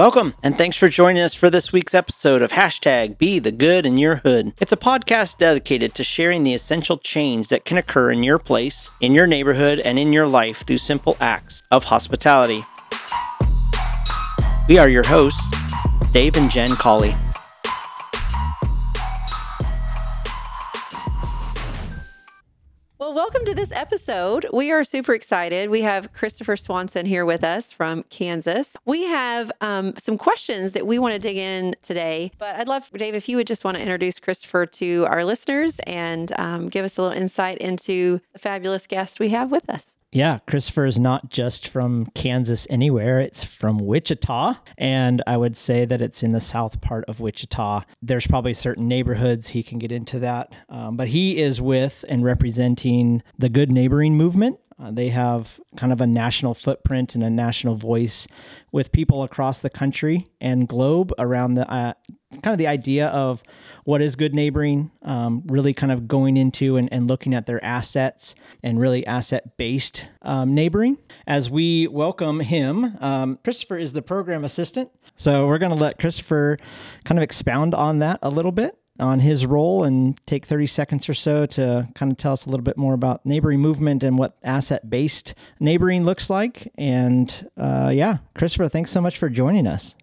Welcome, and thanks for joining us for this week's episode of Hashtag Be the Good in Your Hood. It's a podcast dedicated to sharing the essential change that can occur in your place, in your neighborhood, and in your life through simple acts of hospitality. We are your hosts, Dave and Jen Colley. Well, welcome to this episode. We are super excited. We have Kristopher Swanson here with us from Kansas. We have um, some questions that we want to dig in today, but I'd love, Dave, if you would just want to introduce Kristopher to our listeners and um, give us a little insight into the fabulous guest we have with us. Yeah, Kristopher is not just from Kansas anywhere, it's from Wichita. And I would say that it's in the south part of Wichita. There's probably certain neighborhoods, he can get into that. Um, but he is with and representing the Good Neighboring Movement. Uh, they have kind of a national footprint and a national voice with people across the country and globe around the uh, kind of the idea of what is good neighboring, um, really kind of going into and, and, looking at their assets and really asset based um, neighboring. As we welcome him, um, Kristopher is the program assistant. So we're going to let Kristopher kind of expound on that a little bit on his role and take 30 seconds or so to kind of tell us a little bit more about neighboring movement and what asset based neighboring looks like. And uh, yeah, Kristopher, thanks so much for joining us.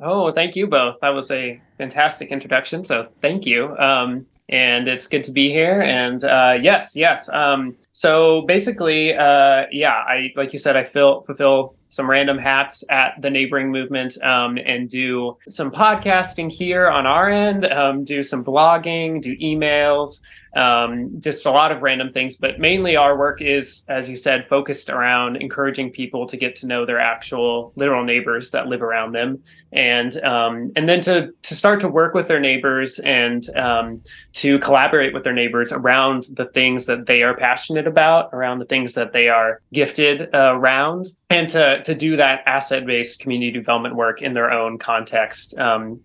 Oh, thank you both. That was a fantastic introduction. So thank you. Um, and it's good to be here. And uh, yes, yes. Um, so basically, uh, yeah, I like you said, I fill, fulfill some random hats at the neighboring movement um, and do some podcasting here on our end, um, do some blogging, do emails, um, just a lot of random things. But mainly our work is, as you said, focused around encouraging people to get to know their actual literal neighbors that live around them, and um, and then to to start to work with their neighbors and um, to collaborate with their neighbors around the things that they are passionate about, around the things that they are gifted uh, around, and to to do that asset based community development work in their own context. Um,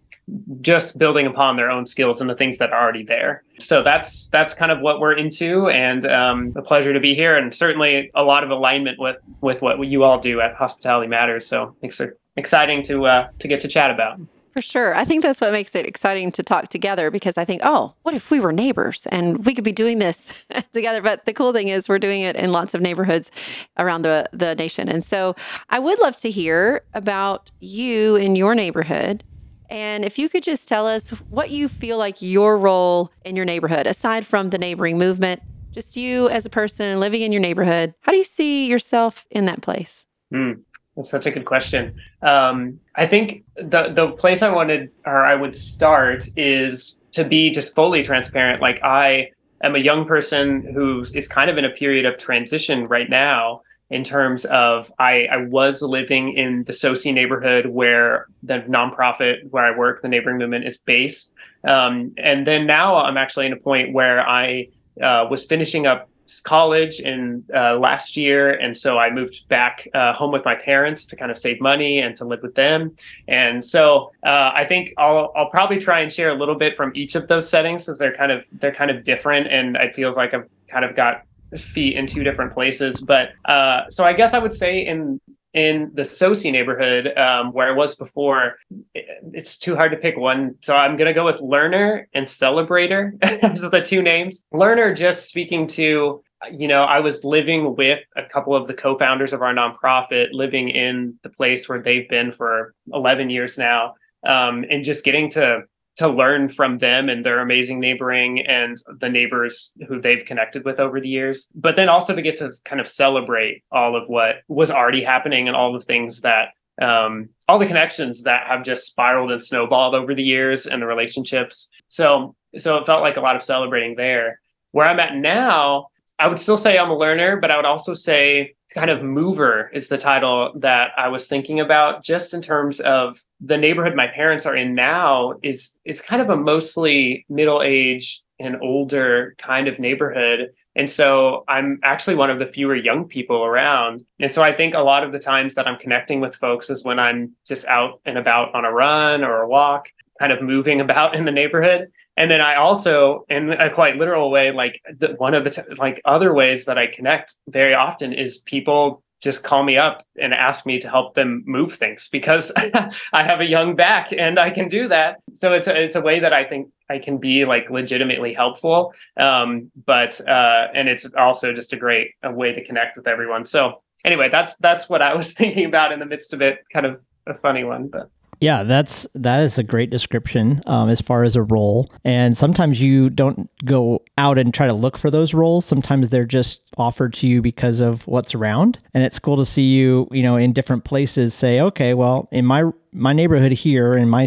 just building upon their own skills and the things that are already there. So that's that's kind of what we're into, and um, a pleasure to be here, and certainly a lot of alignment with with what you all do at Hospitality Matters. So it's exciting to uh, to get to chat about. For sure. I think that's what makes it exciting to talk together because I think, oh, what if we were neighbors and we could be doing this together? But the cool thing is we're doing it in lots of neighborhoods around the, the nation. And so I would love to hear about you in your neighborhood and if you could just tell us what you feel like your role in your neighborhood, aside from the neighboring movement, just you as a person living in your neighborhood, how do you see yourself in that place? Mm, that's such a good question. Um, I think the the place I wanted or I would start is to be just fully transparent. Like I am a young person who is kind of in a period of transition right now in terms of I, I was living in the Tsosie neighborhood where the nonprofit where I work, the neighboring movement, is based. Um, and then now I'm actually in a point where I uh, was finishing up college in uh, last year, and so I moved back uh, home with my parents to kind of save money and to live with them. And so uh, I think I'll I'll probably try and share a little bit from each of those settings because they're kind of they're kind of different, and it feels like I've kind of got feet in two different places. But uh, so I guess I would say in in the Tsosie neighborhood um, where I was before, it's too hard to pick one. So I'm gonna go with learner and celebrator. Those are the two names. Learner, just speaking to you know, I was living with a couple of the co-founders of our nonprofit, living in the place where they've been for 11 years now, um, and just getting to to learn from them and their amazing neighboring and the neighbors who they've connected with over the years. But then also to get to kind of celebrate all of what was already happening and all the things that um, all the connections that have just spiraled and snowballed over the years and the relationships. So so it felt like a lot of celebrating there. Where I'm at now, I would still say I'm a learner, but I would also say kind of mover is the title that I was thinking about just in terms of the neighborhood my parents are in now is is kind of a mostly middle age and older kind of neighborhood. And so i'm actually one of the fewer young people around. And so i think a lot of the times that i'm connecting with folks is when i'm just out and about on a run or a walk kind of moving about in the neighborhood and then i also in a quite literal way like the, one of the t- like other ways that i connect very often is people just call me up and ask me to help them move things because I have a young back and I can do that. So it's a, it's a way that I think I can be like legitimately helpful. Um, but uh, and it's also just a great a way to connect with everyone. So anyway, that's that's what I was thinking about in the midst of it. Kind of a funny one, but yeah, that's that is a great description um, as far as a role. And sometimes you don't go out and try to look for those roles. Sometimes they're just offered to you because of what's around. And it's cool to see you, you know, in different places. Say, okay, well, in my my neighborhood here, in my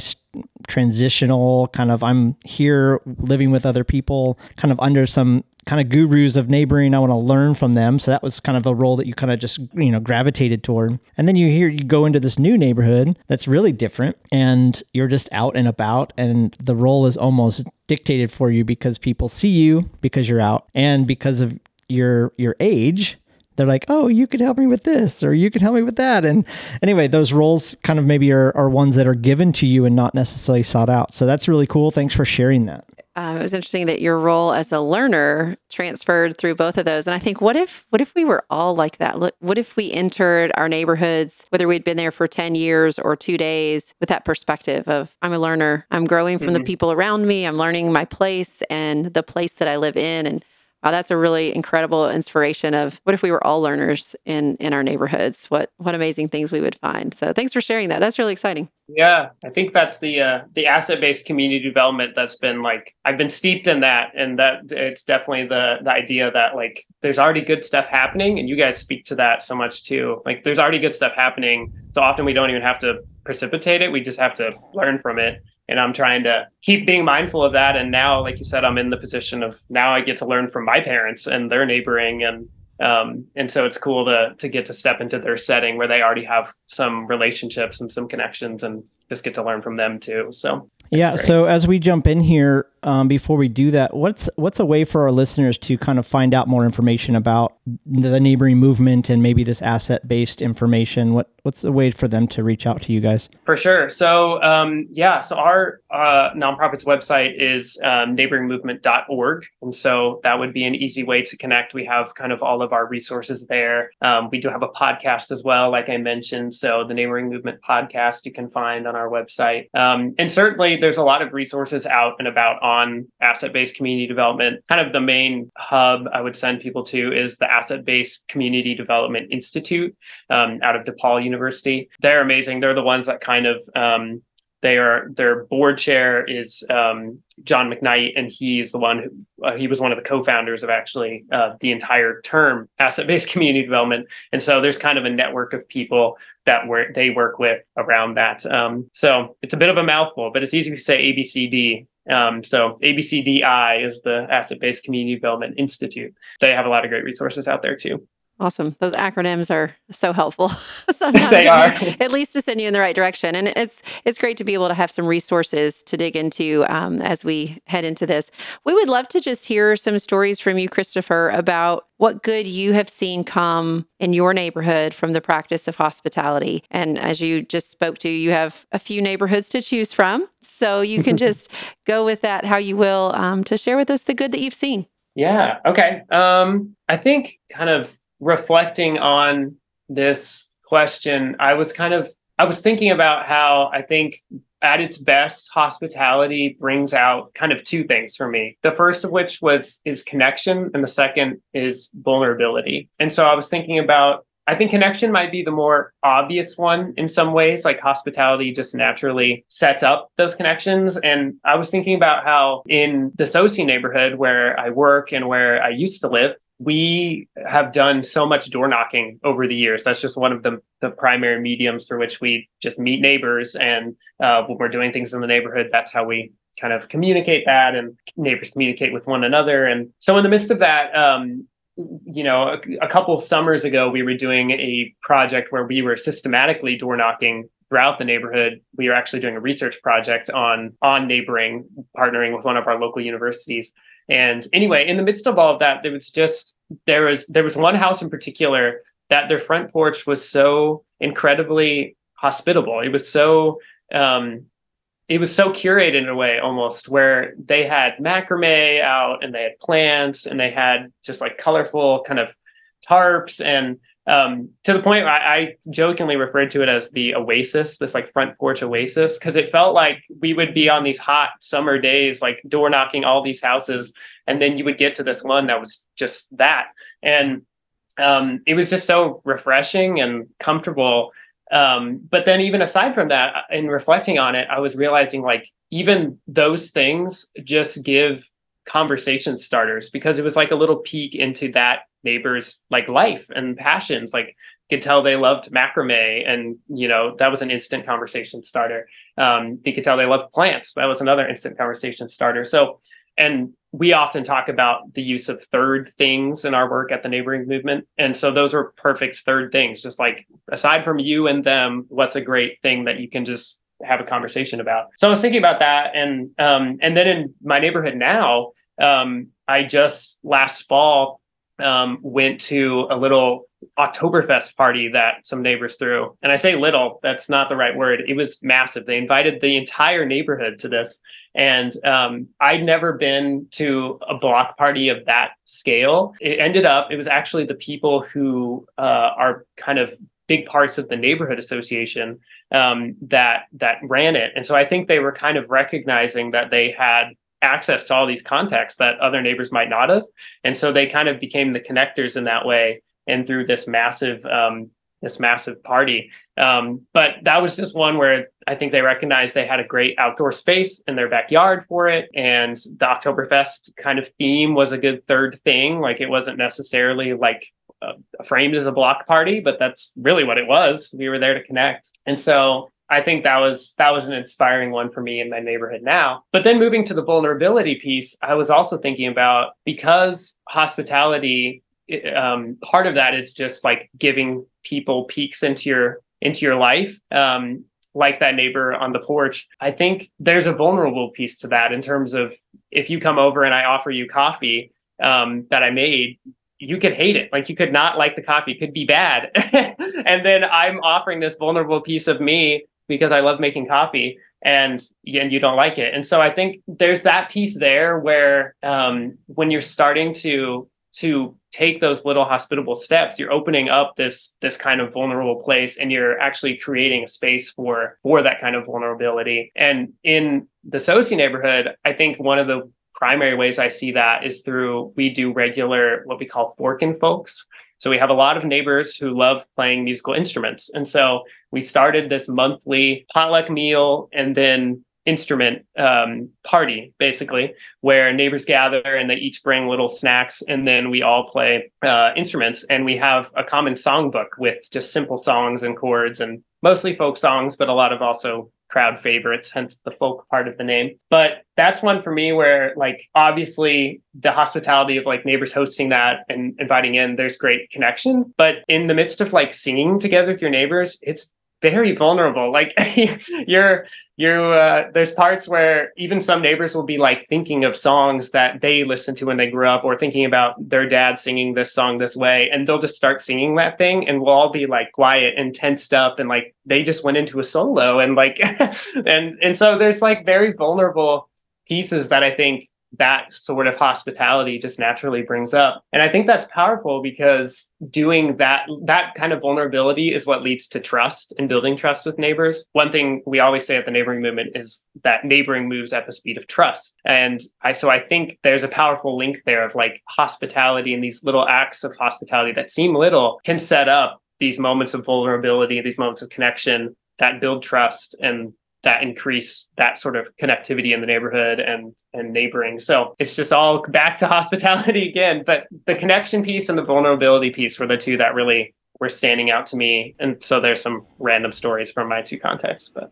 transitional kind of, I'm here living with other people, kind of under some kind of gurus of neighboring. I want to learn from them. So that was kind of a role that you kind of just, you know, gravitated toward. And then you hear you go into this new neighborhood that's really different and you're just out and about and the role is almost dictated for you because people see you because you're out and because of your your age they're like, oh, you could help me with this or you could help me with that. And anyway, those roles kind of maybe are, are ones that are given to you and not necessarily sought out. So that's really cool. Thanks for sharing that um, it was interesting that your role as a learner transferred through both of those. And i think what if what if we were all like that? What if we entered our neighborhoods whether we'd been there for 10 years or two days with that perspective of i'm a learner. I'm growing from mm-hmm. the people around me. I'm learning my place and the place that i live in. And Wow, that's a really incredible inspiration of what if we were all learners in in our neighborhoods? What what amazing things we would find. So thanks for sharing that. That's really exciting. Yeah, I think that's the uh, the asset based community development that's been like I've been steeped in that, and that it's definitely the the idea that like there's already good stuff happening, and you guys speak to that so much too. Like there's already good stuff happening, so often we don't even have to precipitate it; we just have to learn from it and I'm trying to keep being mindful of that. And now, like you said, I'm in the position of now I get to learn from my parents and their neighboring, and um, and so it's cool to to get to step into their setting where they already have some relationships and some connections, and just get to learn from them too. So yeah. Great. So as we jump in here, um, before we do that, what's what's a way for our listeners to kind of find out more information about the neighboring movement and maybe this asset based information? What what's a way for them to reach out to you guys? For sure. So um, yeah, so our uh, nonprofit's website is um, neighboringmovement.org, and so that would be an easy way to connect. We have kind of all of our resources there. Um, we do have a podcast as well, like I mentioned. So the Neighboring Movement podcast you can find on our website, um, and certainly there's a lot of resources out and about on asset based community development. Kind of the main hub I would send people to is the Asset Based Community Development Institute um, out of DePaul University. They're amazing. They're the ones that kind of um, they are their board chair is um, John McKnight, and he's the one who uh, he was one of the co-founders of actually uh, the entire term asset-based community development. And so there's kind of a network of people that work they work with around that. Um, so it's a bit of a mouthful, but it's easy to say ABCD. Um, so ABCDI is the Asset Based Community Development Institute. They have a lot of great resources out there too. Awesome. Those acronyms are so helpful sometimes. they are. at least to send you in the right direction. And it's it's great to be able to have some resources to dig into um, as we head into this. We would love to just hear some stories from you, Kristopher, about what good you have seen come in your neighborhood from the practice of hospitality. And as you just spoke to, you have a few neighborhoods to choose from. So you can just go with that how you will um, to share with us the good that you've seen. Yeah. Okay. Um, I think kind of reflecting on this question, I was kind of I was thinking about how I think at its best, hospitality brings out kind of two things for me. The first of which was is connection, and the second is vulnerability. And so I was thinking about I think connection might be the more obvious one in some ways. Like hospitality just naturally sets up those connections. And I was thinking about how in the Saucier neighborhood where I work and where I used to live, we have done so much door knocking over the years. That's just one of the, the primary mediums through which we just meet neighbors. And uh, when we're doing things in the neighborhood, that's how we kind of communicate that and neighbors communicate with one another. And so in the midst of that, um, you know, a, a couple summers ago, we were doing a project where we were systematically door knocking throughout the neighborhood. We are actually doing a research project on on neighboring, partnering with one of our local universities. And anyway, in the midst of all of that, there was just there was there was one house in particular that their front porch was so incredibly hospitable. It was so um, it was so curated in a way almost where they had macrame out and they had plants and they had just like colorful kind of tarps and um, to the point I, I jokingly referred to it as the oasis, this like front porch oasis, because it felt like we would be on these hot summer days, like door knocking all these houses, and then you would get to this one that was just that, and um, it was just so refreshing and comfortable. Um, but then even aside from that, uh, in reflecting on it, I was realizing like even those things just give conversation starters because it was like a little peek into that neighbor's like life and passions like could tell they loved macrame and you know that was an instant conversation starter. Um you could tell they loved plants. That was another instant conversation starter. So and we often talk about the use of third things in our work at the neighboring movement. And so those are perfect third things just like aside from you and them what's a great thing that you can just have a conversation about. So I was thinking about that, and um, and then in my neighborhood now, um, I just last fall um, went to a little Oktoberfest party that some neighbors threw. And I say little, that's not the right word. It was massive. They invited the entire neighborhood to this. And um, I'd never been to a block party of that scale. It ended up, it was actually the people who uh, are kind of big parts of the neighborhood association um, that that ran it. And so I think they were kind of recognizing that they had access to all these contacts that other neighbors might not have, and so they kind of became the connectors in that way. And through this massive um, this massive party, um, but that was just one where I think they recognized they had a great outdoor space in their backyard for it, and the Oktoberfest kind of theme was a good third thing. Like it wasn't necessarily like uh, framed as a block party, but that's really what it was. We were there to connect. And so I think that was that was an inspiring one for me in my neighborhood now. But then moving to the vulnerability piece, I was also thinking about because hospitality um, part of that is just like giving people peeks into your into your life um, like that neighbor on the porch i think there's a vulnerable piece to that in terms of if you come over and i offer you coffee um, that i made you could hate it. Like you could not like the coffee. It could be bad. and then I'm offering this vulnerable piece of me because I love making coffee and and you don't like it. And so I think there's that piece there where um, when you're starting to to take those little hospitable steps you're opening up this this kind of vulnerable place and you're actually creating a space for for that kind of vulnerability and in the soci neighborhood i think one of the primary ways I see that is through we do regular what we call fork forkin folks. So we have a lot of neighbors who love playing musical instruments. And so we started this monthly potluck meal and then instrument um, party basically where neighbors gather and they each bring little snacks and then we all play uh, instruments and we have a common songbook with just simple songs and chords and mostly folk songs but a lot of also crowd favorites, hence the folk part of the name. But that's one for me where, like, obviously the hospitality of like neighbors hosting that and inviting in, there's great connection. But in the midst of like singing together with your neighbors, it's very vulnerable. Like you're you uh, there's parts where even some neighbors will be like thinking of songs that they listened to when they grew up or thinking about their dad singing this song this way and they'll just start singing that thing and we'll all be like quiet and tensed up and like they just went into a solo and like and and so there's like very vulnerable pieces that I think that sort of hospitality just naturally brings up. And i think that's powerful because doing that that kind of vulnerability is what leads to trust and building trust with neighbors. One thing we always say at the neighboring movement is that neighboring moves at the speed of trust. And i so i think there's a powerful link there of like hospitality and these little acts of hospitality that seem little can set up these moments of vulnerability these moments of connection that build trust and that increase that sort of connectivity in the neighborhood and and neighboring. So it's just all back to hospitality again. But the connection piece and the vulnerability piece were the two that really were standing out to me. And so there's some random stories from my two contexts, but.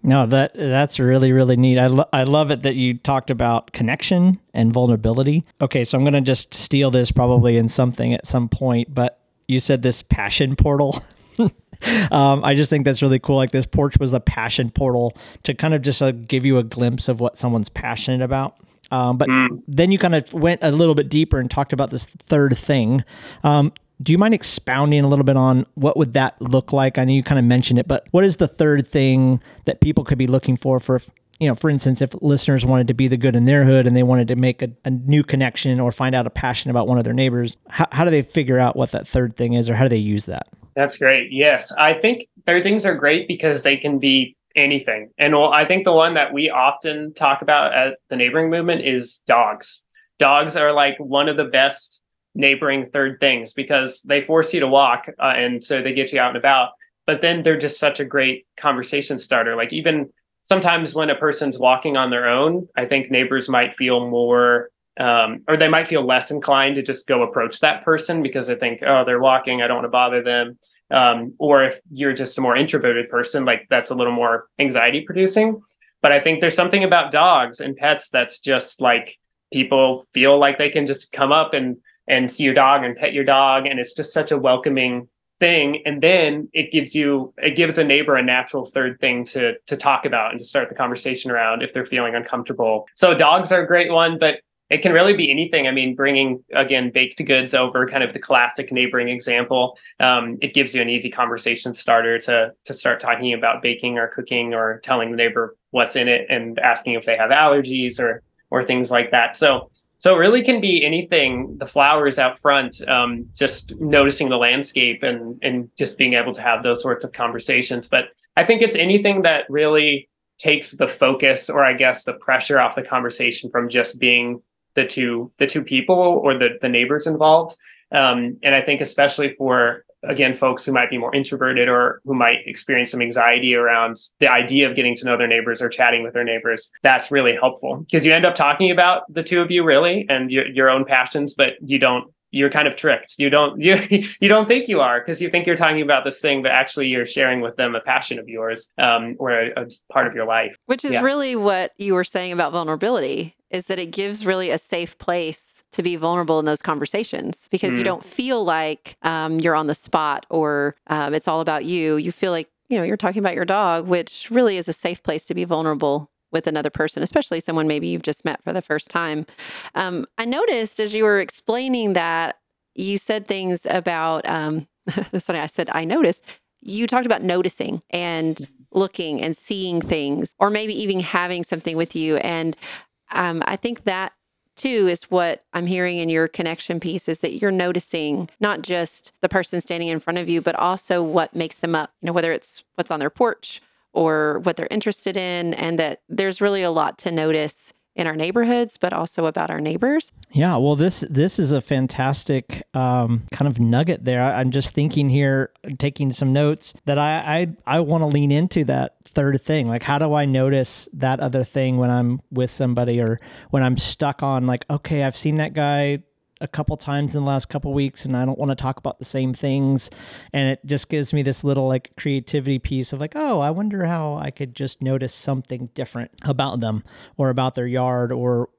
No, that that's really really neat. I lo- I love it that you talked about connection and vulnerability. Okay, so I'm going to just steal this probably in something at some point, but you said this passion portal. um, I just think that's really cool. Like this porch was a passion portal to kind of just uh, give you a glimpse of what someone's passionate about. Um, but mm. then you kind of went a little bit deeper and talked about this third thing. Um, do you mind expounding a little bit on what would that look like? I know you kind of mentioned it, but what is the third thing that people could be looking for for you know, for instance, if listeners wanted to be the good in their hood and they wanted to make a, a new connection or find out a passion about one of their neighbors, how, how do they figure out what that third thing is or how do they use that? That's great. Yes. I think third things are great because they can be anything. And well, I think the one that we often talk about at the neighboring movement is dogs. Dogs are like one of the best neighboring third things because they force you to walk uh, and so they get you out and about. But then they're just such a great conversation starter. Like even sometimes when a person's walking on their own, I think neighbors might feel more, um, or they might feel less inclined to just go approach that person because they think, oh, they're walking, I don't want to bother them. Um, or if you're just a more introverted person, like that's a little more anxiety producing. But I think there's something about dogs and pets that's just like people feel like they can just come up and and see your dog and pet your dog, and it's just such a welcoming thing and then it gives you it gives a neighbor a natural third thing to to talk about and to start the conversation around if they're feeling uncomfortable so dogs are a great one but it can really be anything. I mean, bringing again baked goods over, kind of the classic neighboring example. Um, it gives you an easy conversation starter to to start talking about baking or cooking or telling the neighbor what's in it and asking if they have allergies or or things like that. So so it really can be anything. The flowers out front, um, just noticing the landscape and and just being able to have those sorts of conversations. But I think it's anything that really takes the focus, or I guess the pressure off the conversation from just being the two the two people or the the neighbors involved. Um, and I think especially for again folks who might be more introverted or who might experience some anxiety around the idea of getting to know their neighbors or chatting with their neighbors that's really helpful because you end up talking about the two of you really and your, your own passions but you don't you're kind of tricked you don't you you don't think you are because you think you're talking about this thing but actually you're sharing with them a passion of yours um, or a, a part of your life which is yeah. really what you were saying about vulnerability is that it gives really a safe place to be vulnerable in those conversations because mm. you don't feel like um, you're on the spot or um, it's all about you. You feel like, you know, you're talking about your dog, which really is a safe place to be vulnerable with another person, especially someone maybe you've just met for the first time. Um, I noticed as you were explaining that you said things about um, this funny. I said I noticed you talked about noticing and mm-hmm. looking and seeing things, or maybe even having something with you. And um, I think that too is what I'm hearing in your connection piece is that you're noticing not just the person standing in front of you, but also what makes them up, you know, whether it's what's on their porch or what they're interested in, and that there's really a lot to notice in our neighborhoods, but also about our neighbors. Yeah, well, this this is a fantastic um, kind of nugget there. I, am just thinking here, taking some notes that I I, I want to lean into that third thing. Like, how do I notice that other thing when I'm with somebody or when I'm stuck on like, okay, I've seen that guy a couple times in the last couple weeks and I don't want to talk about the same things and it just gives me this little like creativity piece of like oh I wonder how I could just notice something different about them or about their yard or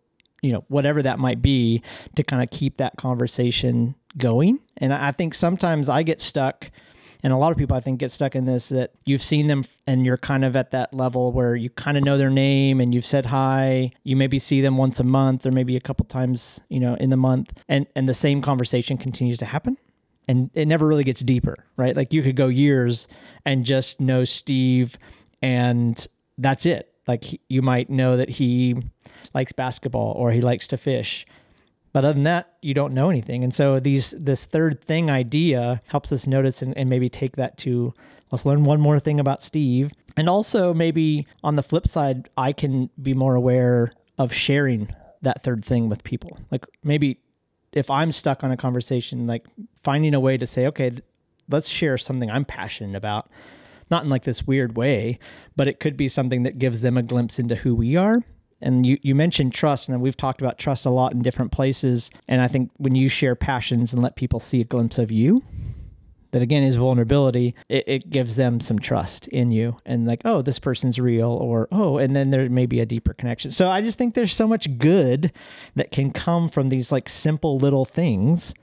you know whatever that might be to kind of keep that conversation going and I think sometimes I get stuck and a lot of people I think get stuck in this that you've seen them and you're kind of at that level where you kind of know their name and you've said hi. You maybe see them once a month or maybe a couple times, you know, in the month, and and the same conversation continues to happen. And it never really gets deeper, right? Like you could go years and just know Steve, and that's it. Like you might know that he likes basketball or he likes to fish but other than that, you don't know anything. And so these this third thing idea helps us notice and, and maybe take that to let's learn one more thing about Steve. And also maybe on the flip side, I can be more aware of sharing that third thing with people. Like maybe if I'm stuck on a conversation, like finding a way to say, okay, let's share something I'm passionate about. Not in like this weird way, but it could be something that gives them a glimpse into who we are and you, you mentioned trust, and we've talked about trust a lot in different places. And I think when you share passions and let people see a glimpse of you, that again is vulnerability, it, it gives them some trust in you and like, oh, this person's real, or oh, and then there may be a deeper connection. So I just think there's so much good that can come from these like simple little things.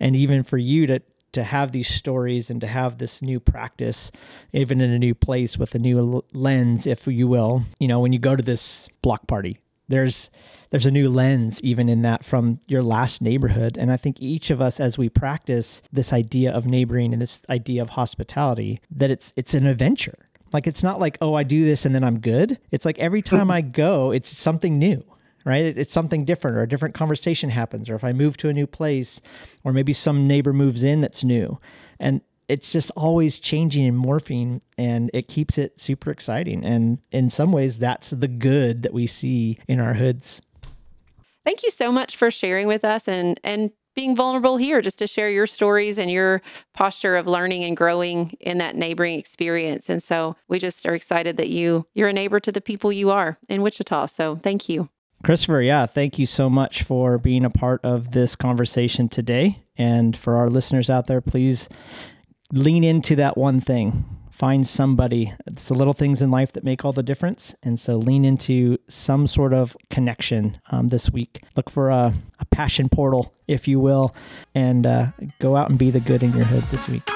And even for you to to have these stories and to have this new practice, even in a new place with a new lens, if you will. You know, when you go to this block party, there's there's a new lens even in that from your last neighborhood and i think each of us as we practice this idea of neighboring and this idea of hospitality that it's it's an adventure Like it's not like, oh, I do this and then I'm good. It's like every time I go, it's something new right? It's something different, or a different conversation happens, or if I move to a new place, or maybe some neighbor moves in that's new. And it's just always changing and morphing, and it keeps it super exciting. And in some ways, that's the good that we see in our hoods. Thank you so much for sharing with us and and being vulnerable here just to share your stories and your posture of learning and growing in that neighboring experience. And so we just are excited that you you're a neighbor to the people you are in Wichita. So thank you. Kristopher, yeah, thank you so much for being a part of this conversation today. And for our listeners out there, please lean into that one thing. Find somebody. It's the little things in life that make all the difference. And so lean into some sort of connection um, this week. Look for a, a, passion portal, if you will, and uh, go out and be the good in your hood this week.